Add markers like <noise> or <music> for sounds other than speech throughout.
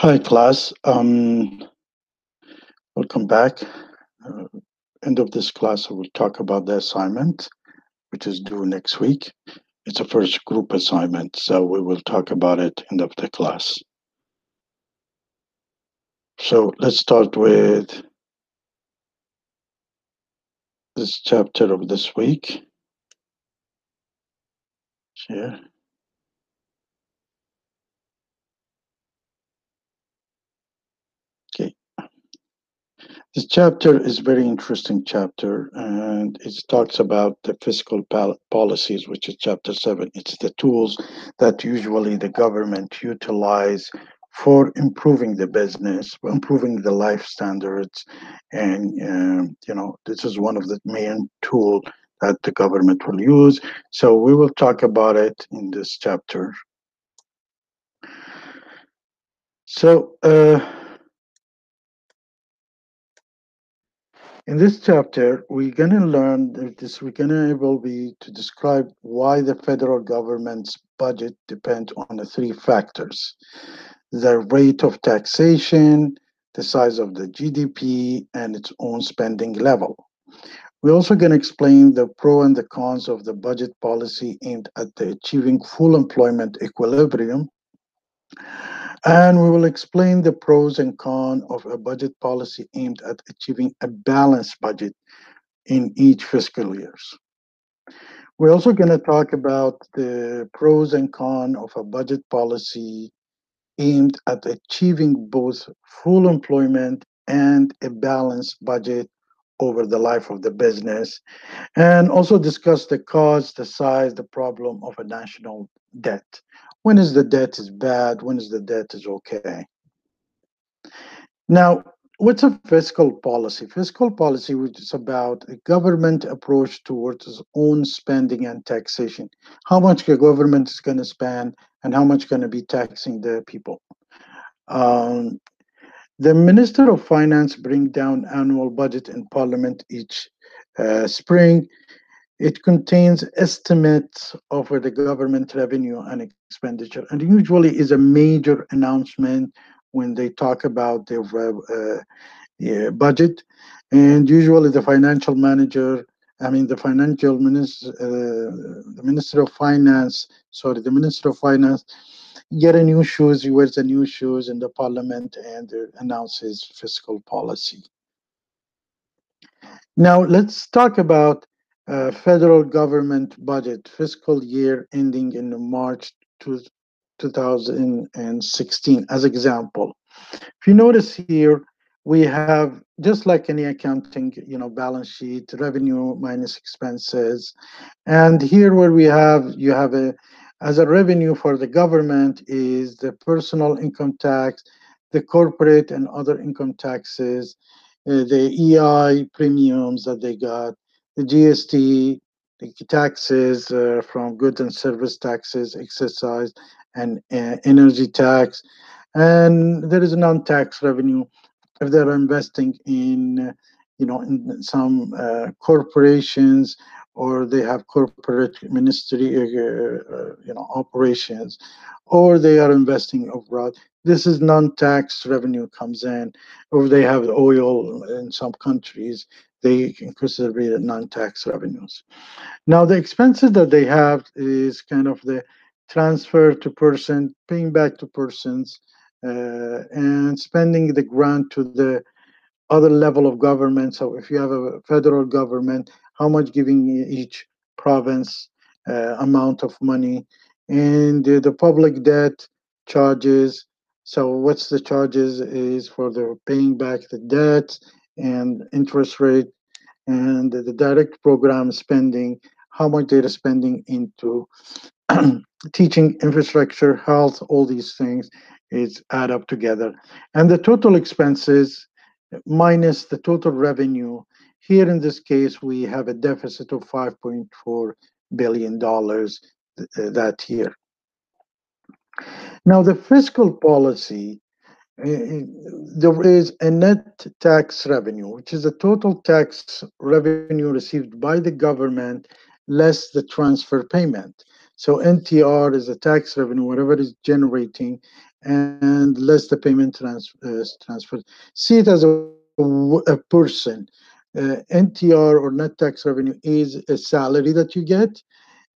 Hi, class. Um, welcome back. Uh, end of this class, I will talk about the assignment, which is due next week. It's a first group assignment, so we will talk about it end of the class. So let's start with this chapter of this week. Share. Okay. This chapter is very interesting chapter, and it talks about the fiscal policies, which is chapter seven. It's the tools that usually the government utilize for improving the business, improving the life standards, and um, you know this is one of the main tool that the government will use. So we will talk about it in this chapter. So. Uh, In this chapter, we're going to learn that this we're going to able be to describe why the federal government's budget depends on the three factors: the rate of taxation, the size of the GDP, and its own spending level. We're also going to explain the pro and the cons of the budget policy aimed at achieving full employment equilibrium and we will explain the pros and cons of a budget policy aimed at achieving a balanced budget in each fiscal years. We're also going to talk about the pros and cons of a budget policy aimed at achieving both full employment and a balanced budget over the life of the business, and also discuss the cause, the size, the problem of a national debt when is the debt is bad? When is the debt is okay? Now what's a fiscal policy? Fiscal policy which is about a government approach towards its own spending and taxation. How much the government is going to spend and how much going to be taxing the people. Um, the minister of finance bring down annual budget in parliament each uh, spring it contains estimates of the government revenue and expenditure, and usually is a major announcement when they talk about their uh, budget. And usually, the financial manager, I mean, the financial minister, uh, the minister of finance, sorry, the minister of finance, get a new shoes. He wears the new shoes in the parliament and announces fiscal policy. Now, let's talk about uh, federal government budget fiscal year ending in March 2016 as example. If you notice here, we have just like any accounting, you know, balance sheet, revenue minus expenses. And here where we have, you have a, as a revenue for the government is the personal income tax, the corporate and other income taxes, uh, the EI premiums that they got, the GST, the taxes uh, from goods and service taxes, excise and uh, energy tax, and there is non-tax revenue if they're investing in, you know, in some uh, corporations or they have corporate ministry, uh, uh, you know, operations, or they are investing abroad. This is non-tax revenue comes in, or they have oil in some countries they can consider it non-tax revenues. Now, the expenses that they have is kind of the transfer to person, paying back to persons, uh, and spending the grant to the other level of government. So, if you have a federal government, how much giving each province uh, amount of money, and uh, the public debt charges. So, what's the charges is for the paying back the debt and interest rate and the direct program spending, how much they're spending into <clears throat> teaching infrastructure, health, all these things is add up together. And the total expenses minus the total revenue, here in this case, we have a deficit of $5.4 billion uh, that year. Now, the fiscal policy there is a net tax revenue, which is the total tax revenue received by the government less the transfer payment. So NTR is a tax revenue, whatever is generating, and less the payment trans, uh, transfer. See it as a, a person. Uh, NTR or net tax revenue is a salary that you get,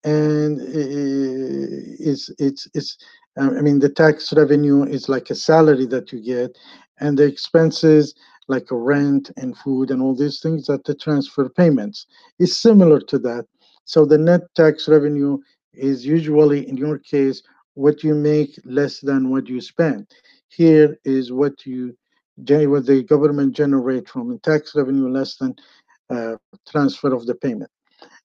and it's it's it's. I mean, the tax revenue is like a salary that you get, and the expenses like rent and food and all these things that the transfer payments is similar to that. So the net tax revenue is usually, in your case, what you make less than what you spend. Here is what you what the government generate from tax revenue less than uh, transfer of the payment.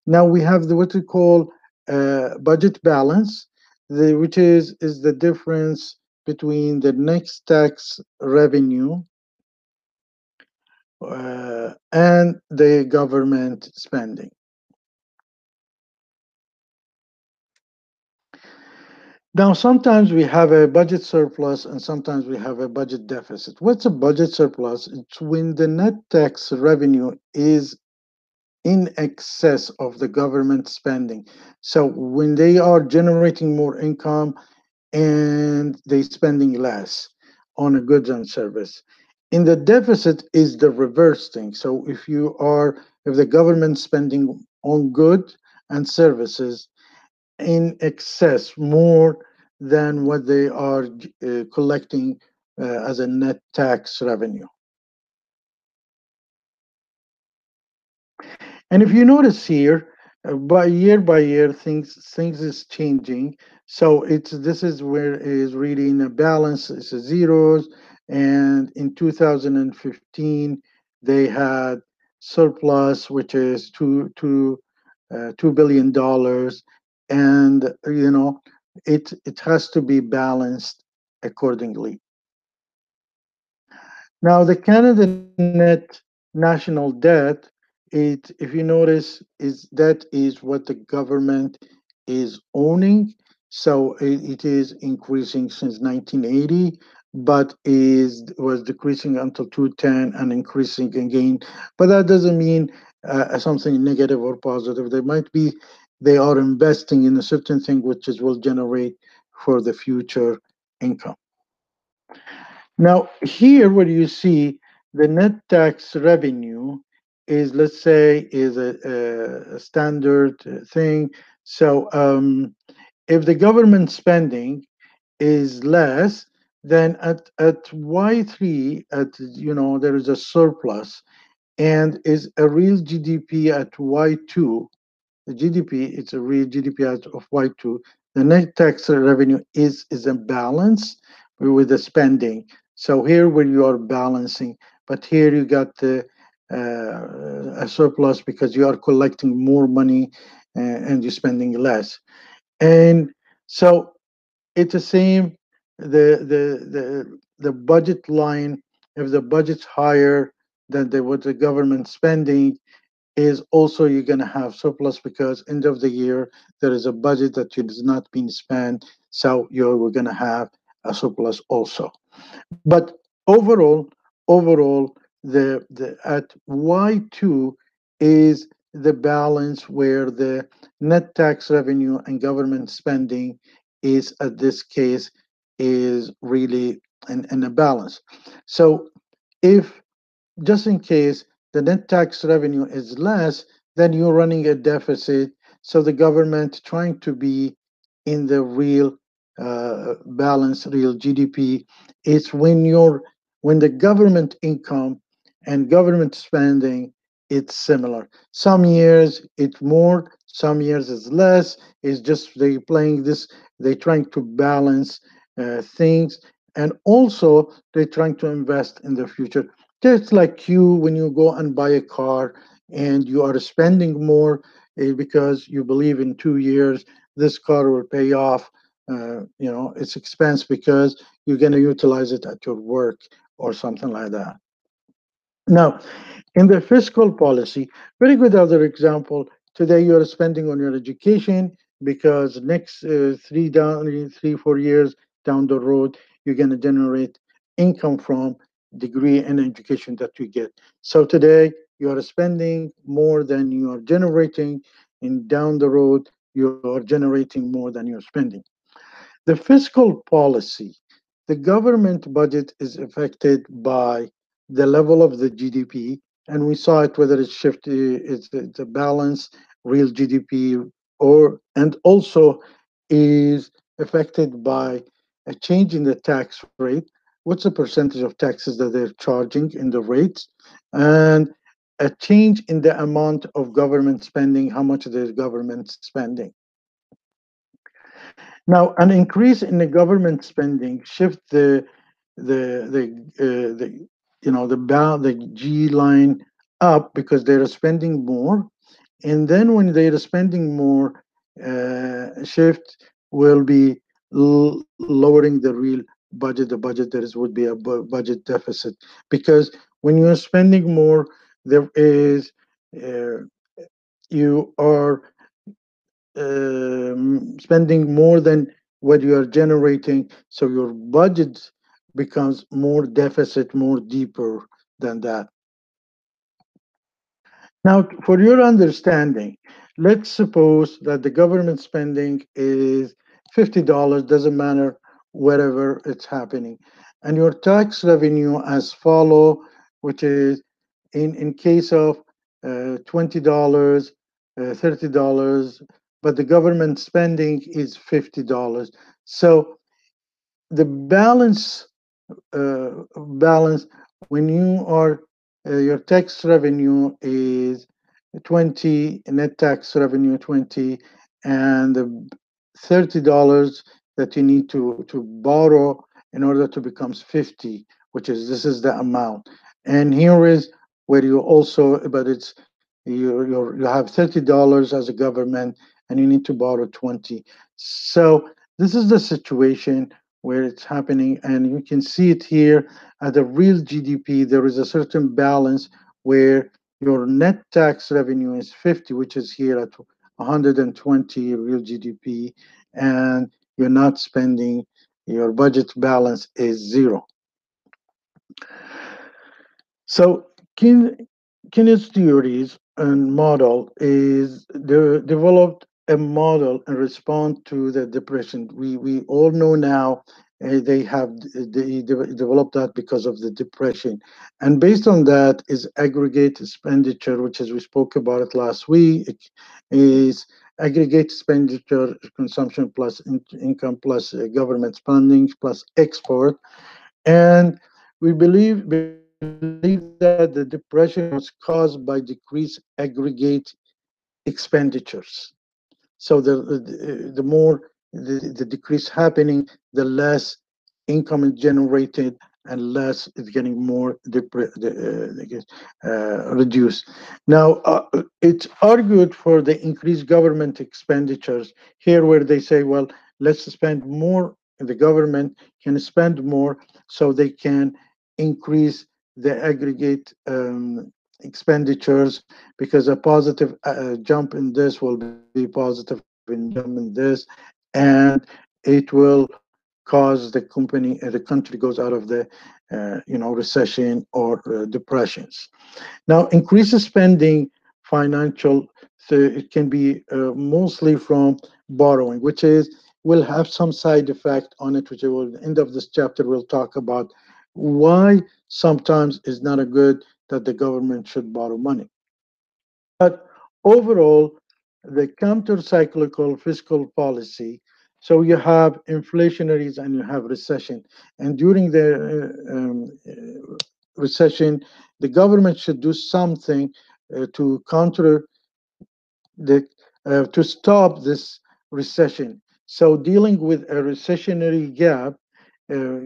Now we have the what we call uh, budget balance, the, which is is the difference between the net tax revenue uh, and the government spending. Now, sometimes we have a budget surplus and sometimes we have a budget deficit. What's a budget surplus? It's when the net tax revenue is in excess of the government spending. So when they are generating more income and they spending less on a goods and service. In the deficit is the reverse thing. So if you are, if the government spending on goods and services in excess more than what they are uh, collecting uh, as a net tax revenue. And if you notice here, uh, by year by year, things things is changing. So it's this is where it is really in a balance. It's a zeros, and in 2015 they had surplus, which is two two uh, two billion dollars, and you know it it has to be balanced accordingly. Now the Canada net national debt, it if you notice, is that is what the government is owning. So it, it is increasing since 1980, but is was decreasing until 2010 and increasing again. But that doesn't mean uh, something negative or positive. they might be they are investing in a certain thing which is will generate for the future income. Now, here what you see the net tax revenue is, let's say, is a, a standard thing. So um, if the government spending is less, then at, at Y3, at you know, there is a surplus and is a real GDP at Y2, the GDP, it's a real GDP of Y2. The net tax revenue is is a balance with the spending. So here where you are balancing, but here you got the uh, a surplus because you are collecting more money uh, and you're spending less. And so it's the same. The the the the budget line, if the budget's higher than the, what the government spending, is also you're going to have surplus because end of the year there is a budget that is not being spent so you're going to have a surplus also but overall overall the the at y2 is the balance where the net tax revenue and government spending is at this case is really in, in a balance so if just in case the net tax revenue is less, then you're running a deficit. So the government trying to be in the real uh, balance, real GDP, it's when you're when the government income and government spending it's similar. Some years it's more, some years it's less. It's just they're playing this—they're trying to balance uh, things, and also they're trying to invest in the future. Just like you, when you go and buy a car and you are spending more uh, because you believe in two years this car will pay off, uh, you know, its expense because you're going to utilize it at your work or something like that. Now, in the fiscal policy, very good other example. Today you are spending on your education because next uh, three down, three four years down the road, you're going to generate income from degree and education that you get. So today you are spending more than you are generating, and down the road you are generating more than you're spending. The fiscal policy the government budget is affected by the level of the GDP, and we saw it whether it's shift, it's, it's a balance, real GDP, or and also is affected by a change in the tax rate. What's the percentage of taxes that they're charging in the rates, and a change in the amount of government spending, how much the government spending. Now, an increase in the government spending shift the the the uh, the you know the the G line up because they're spending more, and then when they're spending more, uh, shift will be lowering the real budget. The budget there is would be a budget deficit because when you're spending more, there is uh, you are um, spending more than what you are generating so your budget becomes more deficit more deeper than that now for your understanding let's suppose that the government spending is $50 doesn't matter wherever it's happening and your tax revenue as follow which is in in case of uh, $20 uh, $30 but the government spending is $50. So the balance balance when you are uh, your tax revenue is 20 net tax revenue 20 and the $30 that you need to to borrow in order to becomes 50 which is this is the amount and here is where you also but it's you you have $30 as a government and you need to borrow 20. So this is the situation where it's happening and you can see it here at the real GDP there is a certain balance where your net tax revenue is 50 which is here at 120 real GDP and you're not spending your budget balance is zero. So Keynes theories and model is de developed a model and respond to the depression. We we all know now uh, they have they de developed that because of the depression, and based on that is aggregate expenditure, which as we spoke about it last week, is aggregate expenditure consumption plus in income plus uh, government spending plus export, and we believe believe that the depression was caused by decreased aggregate expenditures so the the, the more the, the decrease happening, the less income is generated and less is getting more uh, uh, reduced. Now, uh, it's argued for the increased government expenditures here, where they say, well, let's spend more. The government can spend more so they can increase the aggregate um, expenditures because a positive uh, jump in this will be positive in jump in this and it will cause the company uh, the country goes out of the uh, you know recession or uh, depressions. Now increases spending financial so it can be uh, mostly from borrowing which is will have some side effect on it which will end of this chapter we'll talk about why sometimes is not a good that the government should borrow money. But overall, the counter-cyclical fiscal policy, so you have inflationaries and you have recession. And during the uh, um, uh, recession, the government should do something uh, to counter the, uh, to stop this recession. So dealing with a recessionary gap, uh,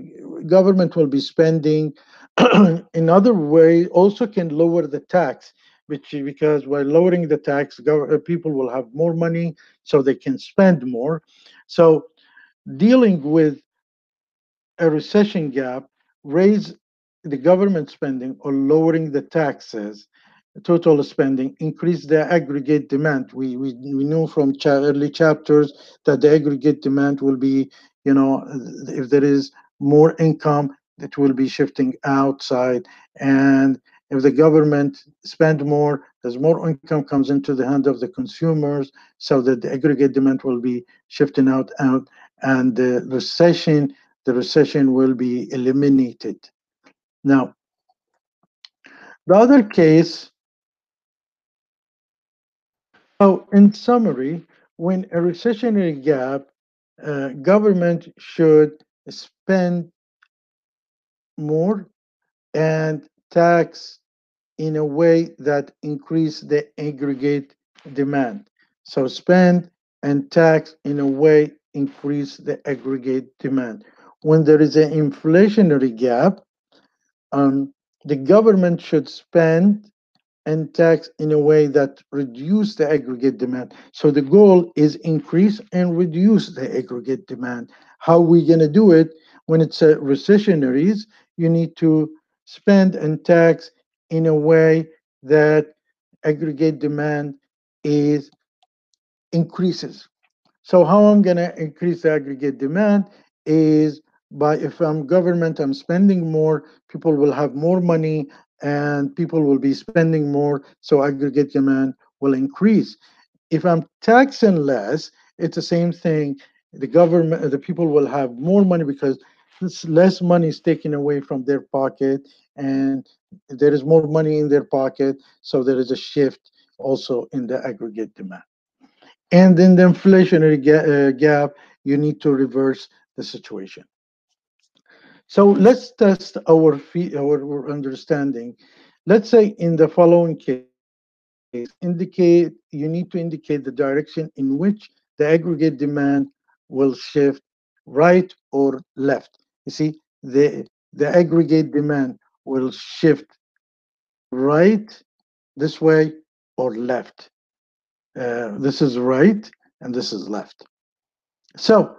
government will be spending <clears throat> in other way also can lower the tax which because by lowering the tax uh, people will have more money so they can spend more. So dealing with a recession gap raise the government spending or lowering the taxes total spending increase the aggregate demand. We we, we know from cha early chapters that the aggregate demand will be you know if there is more income that will be shifting outside. And if the government spend more, there's more income comes into the hand of the consumers, so that the aggregate demand will be shifting out out. And the recession, the recession will be eliminated. Now, the other case, so in summary, when a recessionary gap, uh, government should spend more and tax in a way that increase the aggregate demand. So spend and tax in a way increase the aggregate demand. When there is an inflationary gap, um, the government should spend and tax in a way that reduce the aggregate demand. So the goal is increase and reduce the aggregate demand. How are we going to do it? When it's a recessionaries, you need to spend and tax in a way that aggregate demand is increases. So how I'm going to increase the aggregate demand is by if I'm government, I'm spending more, people will have more money and people will be spending more, so aggregate demand will increase. If I'm taxing less, it's the same thing. The government, the people will have more money because less money is taken away from their pocket, and there is more money in their pocket, so there is a shift also in the aggregate demand. And in the inflationary ga uh, gap, you need to reverse the situation. So let's test our, our understanding. Let's say in the following case, indicate you need to indicate the direction in which the aggregate demand will shift right or left. You see, the, the aggregate demand will shift right this way or left. Uh, this is right and this is left. So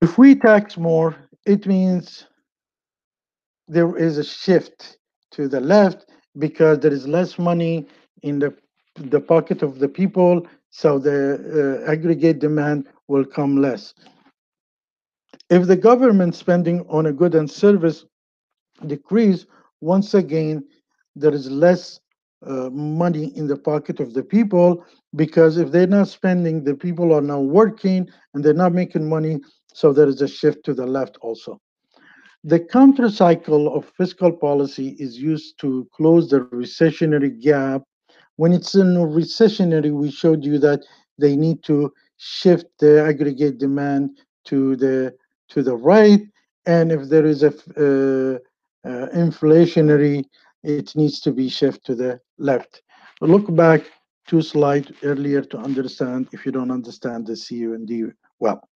if we tax more, it means there is a shift to the left because there is less money in the the pocket of the people, so the uh, aggregate demand will come less. If the government spending on a good and service decrease, once again, there is less uh, money in the pocket of the people because if they're not spending, the people are now working and they're not making money. So there is a shift to the left also. The counter cycle of fiscal policy is used to close the recessionary gap. When it's in recessionary, we showed you that they need to shift the aggregate demand to the to the right, and if there is a uh, uh, inflationary it needs to be shifted to the left. Look back two slides earlier to understand if you don't understand the CU and D well.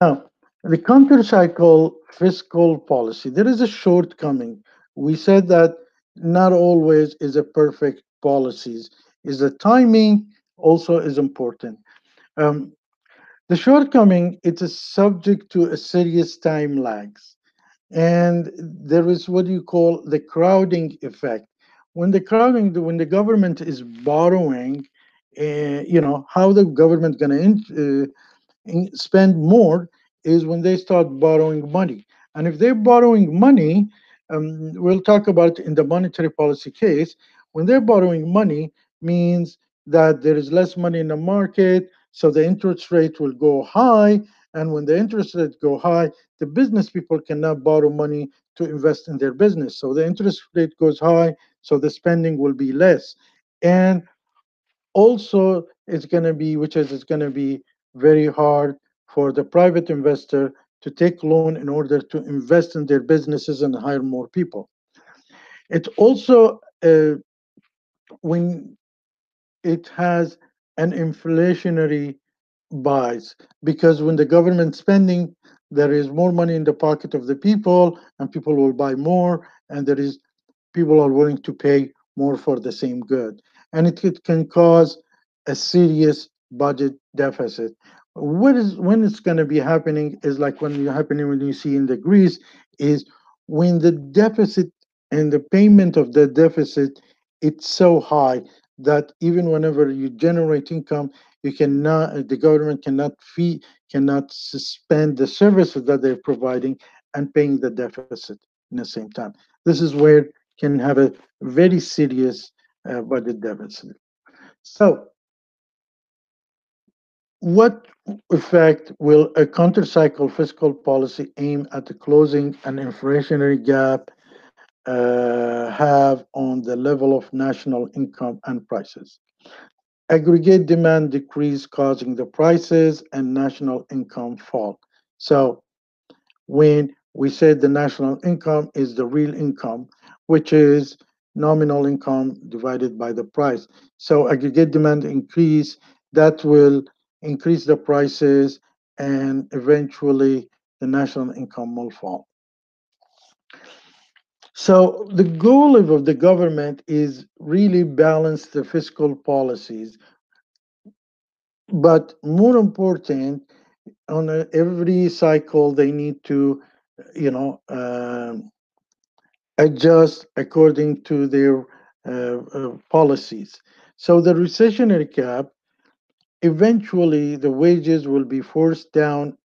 Now, the counter-cycle fiscal policy, there is a shortcoming. We said that not always is a perfect policies. Is the timing also is important. Um, the shortcoming, it is subject to a serious time lags. And there is what you call the crowding effect. When the crowding when the government is borrowing uh, you know how the government going to uh, spend more is when they start borrowing money. And if they're borrowing money um, we'll talk about in the monetary policy case when they're borrowing money means that there is less money in the market so the interest rate will go high and when the interest rates go high, the business people cannot borrow money to invest in their business. So the interest rate goes high, so the spending will be less. And also, it's going to be, which is it's going to be very hard for the private investor to take loan in order to invest in their businesses and hire more people. It also, uh, when it has an inflationary bias. Because when the government spending there is more money in the pocket of the people and people will buy more and there is people are willing to pay more for the same good. And it, it can cause a serious budget deficit. What is when it's going to be happening is like when you're happening when you see in the greece is when the deficit and the payment of the deficit it's so high that even whenever you generate income you cannot the government cannot fee cannot suspend the services that they're providing and paying the deficit in the same time. This is where can have a very serious uh, budget deficit. So what effect will a counter-cycle fiscal policy aim at closing an inflationary gap uh, have on the level of national income and prices? Aggregate demand decrease causing the prices and national income fall. So when we said the national income is the real income, which is nominal income divided by the price. So aggregate demand increase, that will increase the prices and eventually the national income will fall. So the goal of the government is really balance the fiscal policies. But more important, on a, every cycle, they need to, you know, uh, adjust according to their uh, uh, policies. So the recessionary gap, eventually the wages will be forced down,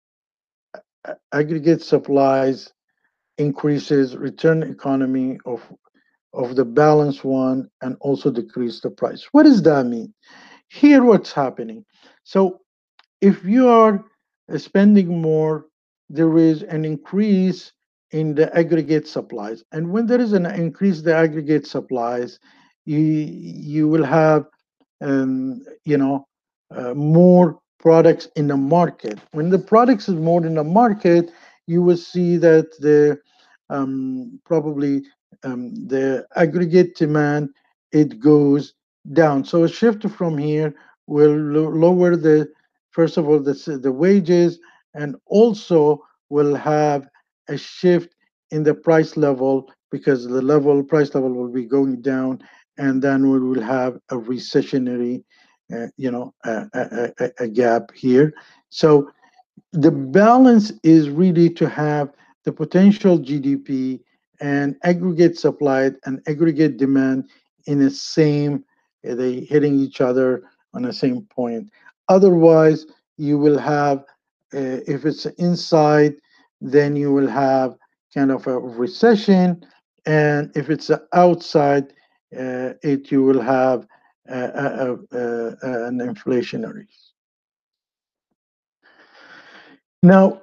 aggregate supplies increases, return economy of of the balance one, and also decrease the price. What does that mean? Here, what's happening. So, if you are spending more, there is an increase in the aggregate supplies. And when there is an increase in the aggregate supplies, you you will have um, you know uh, more products in the market. When the products is more in the market, you will see that the um, probably um, the aggregate demand it goes down. So a shift from here will lo lower the first of all the the wages and also will have a shift in the price level because the level price level will be going down and then we will have a recessionary uh, you know a, a, a, gap here so the balance is really to have the potential gdp and aggregate supply and aggregate demand in the same uh, they hitting each other on the same point otherwise you will have uh, if it's inside then you will have kind of a recession. And if it's outside, uh, it you will have a, an inflationary. Now,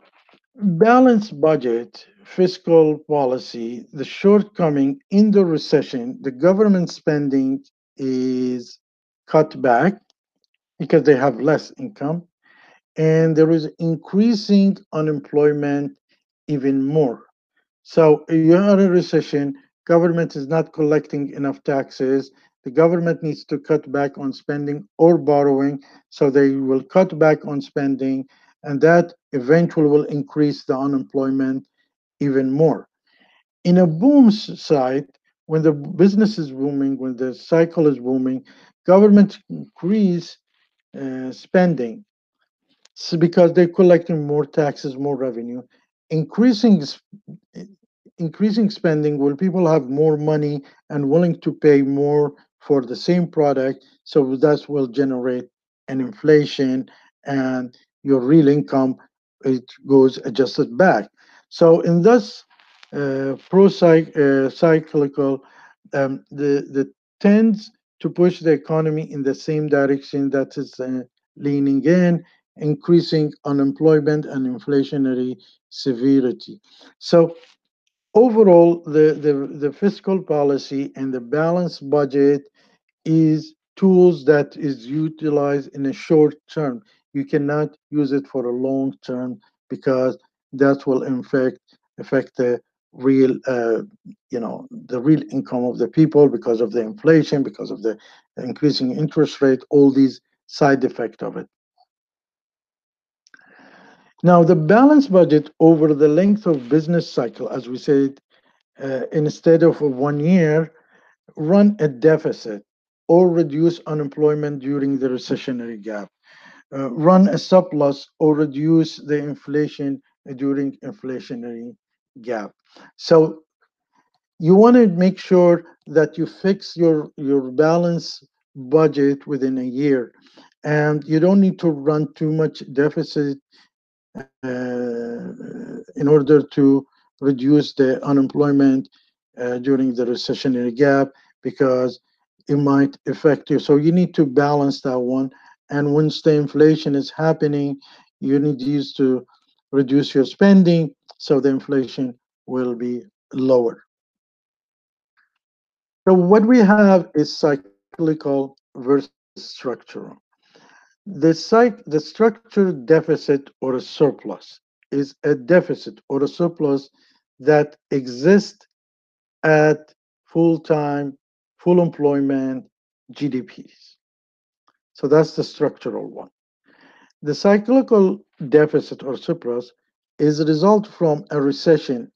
balanced budget, fiscal policy, the shortcoming in the recession, the government spending is cut back because they have less income and there is increasing unemployment even more. So you are in a recession, government is not collecting enough taxes. The government needs to cut back on spending or borrowing, so they will cut back on spending, and that eventually will increase the unemployment even more. In a boom side, when the business is booming, when the cycle is booming, government increase uh, spending. So because they're collecting more taxes, more revenue. Increasing increasing spending will people have more money and willing to pay more for the same product? So that will generate an inflation and your real income it goes adjusted back so in this uh, pro uh, cyclical um, the the tends to push the economy in the same direction that is uh, leaning in increasing unemployment and inflationary severity. So overall, the, the, the fiscal policy and the balanced budget is tools that is utilized in a short term. You cannot use it for a long term because that will affect affect the real uh, you know the real income of the people because of the inflation because of the increasing interest rate all these side effect of it. Now, the balanced budget over the length of business cycle, as we said, uh, instead of one year, run a deficit or reduce unemployment during the recessionary gap, run a surplus or reduce the inflation during inflationary gap. So you want to make sure that you fix your your balance budget within a year and you don't need to run too much deficit uh, in order to reduce the unemployment uh, during the recessionary gap because it might affect you. So you need to balance that one And once the inflation is happening, you need use to reduce your spending so the inflation will be lower. So what we have is cyclical versus structural. The, cyc- the structural deficit or a surplus is a deficit or a surplus that exists at full-time, full employment GDPs. So that's the structural one. The cyclical deficit or surplus is a result from a recession,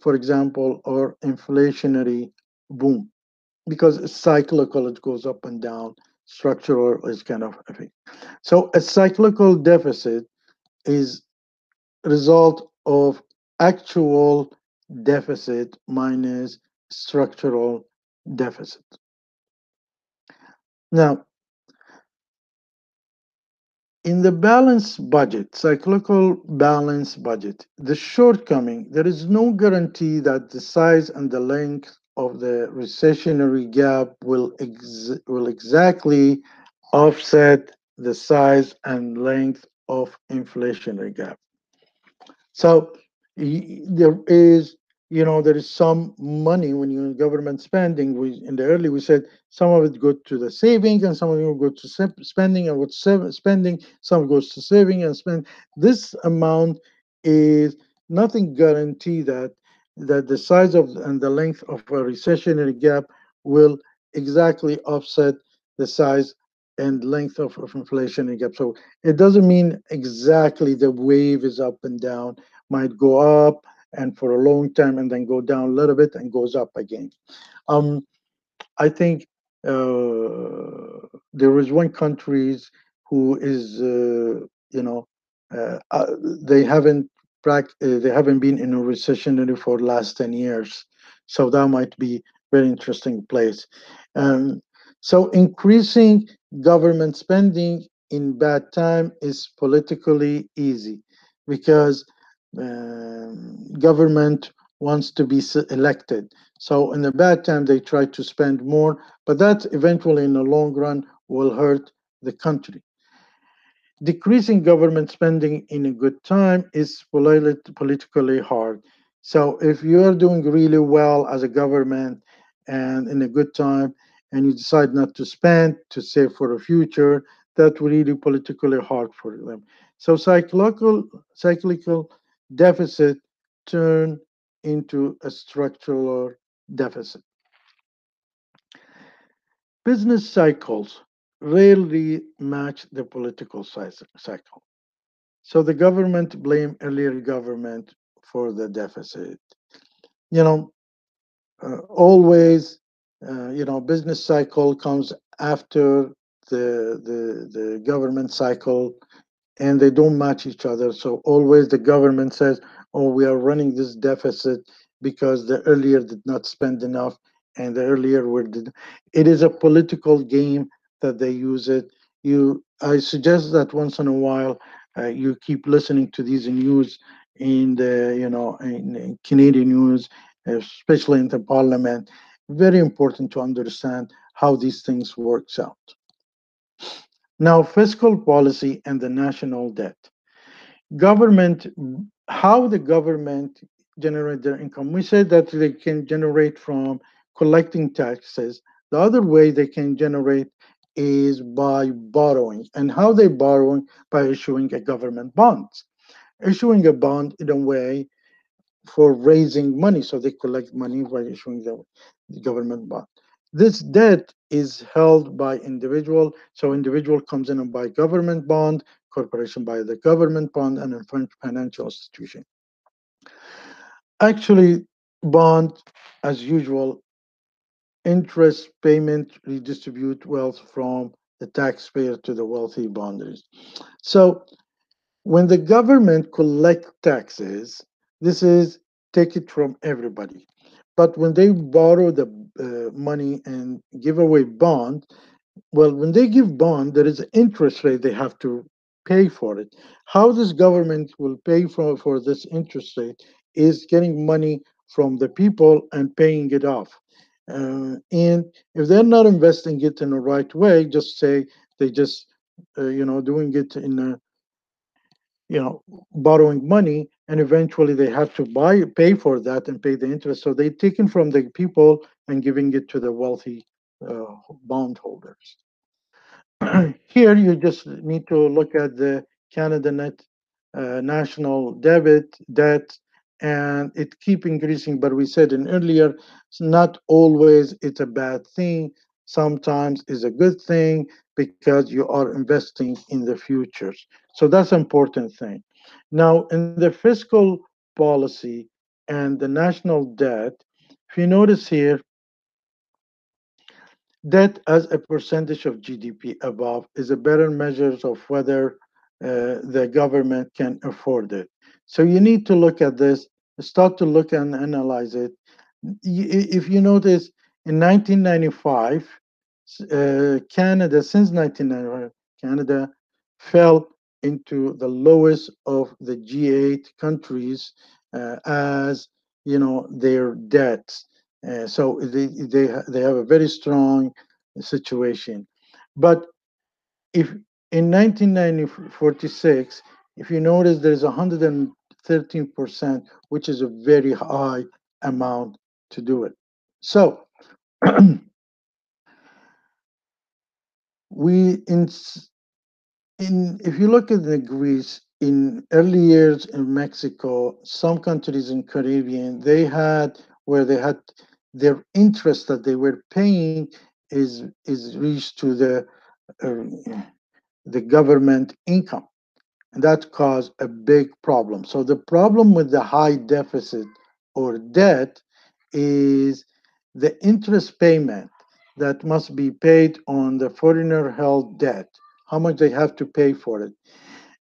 for example, or inflationary boom, because it's cyclical, it goes up and down. Structural is kind of a thing. So a cyclical deficit is result of actual deficit minus structural deficit. Now, in the balanced budget, cyclical balance budget, the shortcoming, there is no guarantee that the size and the length of the recessionary gap will, ex will exactly offset the size and length of inflationary gap. So there is you know there is some money when you government spending we in the early we said some of it go to the saving and some of it go to spending and what's spending some goes to saving and spend this amount is nothing guarantee that that the size of and the length of a recessionary gap will exactly offset the size and length of, of inflation gap. So it doesn't mean exactly the wave is up and down, might go up and for a long time and then go down a little bit and goes up again. Um, I think uh, there is one countries who is, uh, you know, uh, uh they haven't uh, they haven't been in a recession for the last 10 years. So that might be very interesting place. Um, so increasing government spending in bad time is politically easy because Uh, government wants to be elected. So in the bad time, they try to spend more, but that eventually in the long run will hurt the country. Decreasing government spending in a good time is politically hard. So if you are doing really well as a government and in a good time, and you decide not to spend to save for the future, that will really politically hard for them. So cyclical, cyclical deficit turn into a structural deficit. Business cycles rarely match the political cycle. So the government blame earlier government for the deficit. You know, uh, always, uh, you know, business cycle comes after the, the, the government cycle and they don't match each other. So always the government says, oh, we are running this deficit because the earlier did not spend enough and the earlier were did. It is a political game that they use it. You, I suggest that once in a while uh, you keep listening to these news in the, you know, in, in Canadian news, especially in the parliament. Very important to understand how these things works out. Now, fiscal policy and the national debt. Government, how the government generate their income. We said that they can generate from collecting taxes. The other way they can generate is by borrowing. And how they borrowing? By issuing a government bond. Issuing a bond in a way for raising money. So they collect money by issuing the government bond. This debt is held by individual. So individual comes in and buy government bond, corporation buy the government bond, and a financial institution. Actually, bond, as usual, interest payment redistribute wealth from the taxpayer to the wealthy bonders. So when the government collect taxes, this is take it from everybody. But when they borrow the uh, money and give away bond, well, when they give bond, there is an interest rate they have to pay for it. How this government will pay for, for this interest rate is getting money from the people and paying it off. Uh, and if they're not investing it in the right way, just say they just uh, you know, doing it in a, you know, borrowing money, and eventually they have to buy, pay for that and pay the interest. So they're taken from the people and giving it to the wealthy uh, bondholders. <clears throat> Here, you just need to look at the Canada net uh, national debit debt and it keep increasing but we said in earlier it's not always it's a bad thing sometimes is a good thing because you are investing in the futures so that's an important thing now in the fiscal policy and the national debt if you notice here debt as a percentage of gdp above is a better measure of whether uh, the government can afford it. So you need to look at this, start to look and analyze it. If you notice, in 1995, uh, Canada, since 1995, Canada fell into the lowest of the G8 countries uh, as you know their debts. Uh, so they they they have a very strong situation. But if in 1946, if you notice, there's 113%, which is a very high amount to do it. So <clears throat> we in in if you look at the Greece in early years in Mexico, some countries in Caribbean, they had where they had their interest that they were paying is is reached to the uh, the government income. And that caused a big problem. So the problem with the high deficit or debt is the interest payment that must be paid on the foreigner held debt, how much they have to pay for it.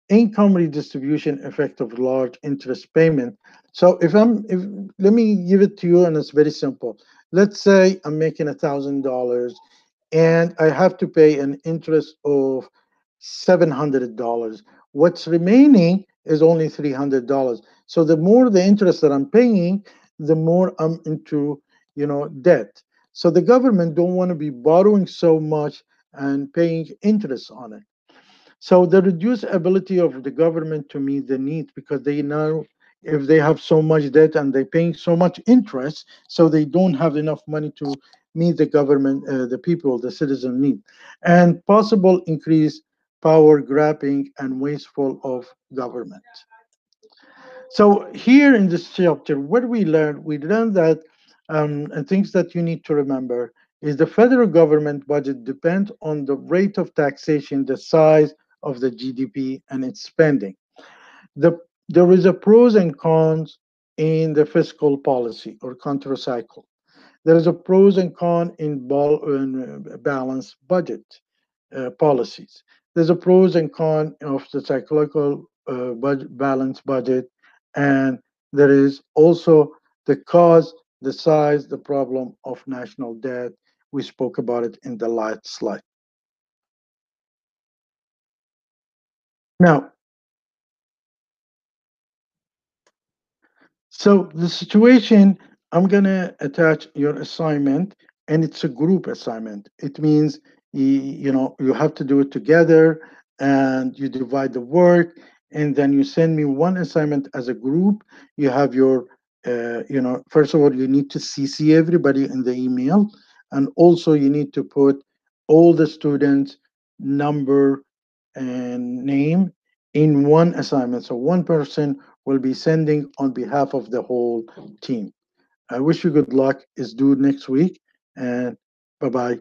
Income redistribution effect of large interest payment. So if I'm, if let me give it to you, and it's very simple. Let's say I'm making a thousand dollars, and I have to pay an interest of $700. What's remaining is only $300. So the more the interest that I'm paying, the more I'm into, you know, debt. So the government don't want to be borrowing so much and paying interest on it. So the reduced ability of the government to meet the needs because they know if they have so much debt and they're paying so much interest, so they don't have enough money to meet the government, uh, the people, the citizen need, and possible increase power grabbing and wasteful of government. So here in this chapter, what we learned, we learned that um, and things that you need to remember is the federal government budget depends on the rate of taxation, the size of the GDP, and its spending. The, there is a pros and cons in the fiscal policy or countercycle. There is a pros and cons in, ball, in uh, balanced budget uh, policies there's a pros and cons of the cyclical uh, budget, balanced budget, and there is also the cause, the size, the problem of national debt. We spoke about it in the last slide. Now, so the situation, I'm going to attach your assignment, and it's a group assignment. It means you, know you have to do it together and you divide the work and then you send me one assignment as a group you have your uh, you know first of all you need to cc everybody in the email and also you need to put all the students number and name in one assignment. So one person will be sending on behalf of the whole team. I wish you good luck. It's due next week and bye bye